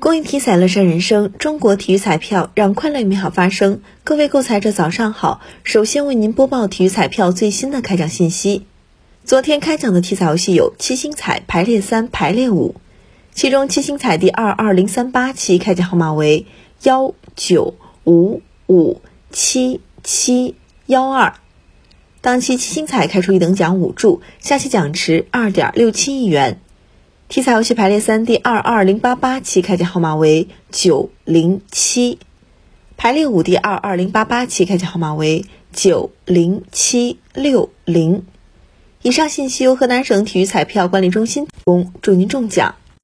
公益体彩乐善人生，中国体育彩票让快乐美好发生。各位购彩者，早上好！首先为您播报体育彩票最新的开奖信息。昨天开奖的体彩游戏有七星彩排列三、排列五，其中七星彩第二二零三八期开奖号码为幺九五五七七幺二，当期七星彩开出一等奖五注，下期奖池二点六七亿元。体彩游戏排列三第二二零八八期开奖号码为九零七，排列五第二二零八八期开奖号码为九零七六零。以上信息由河南省体育彩票管理中心提供，祝您中奖。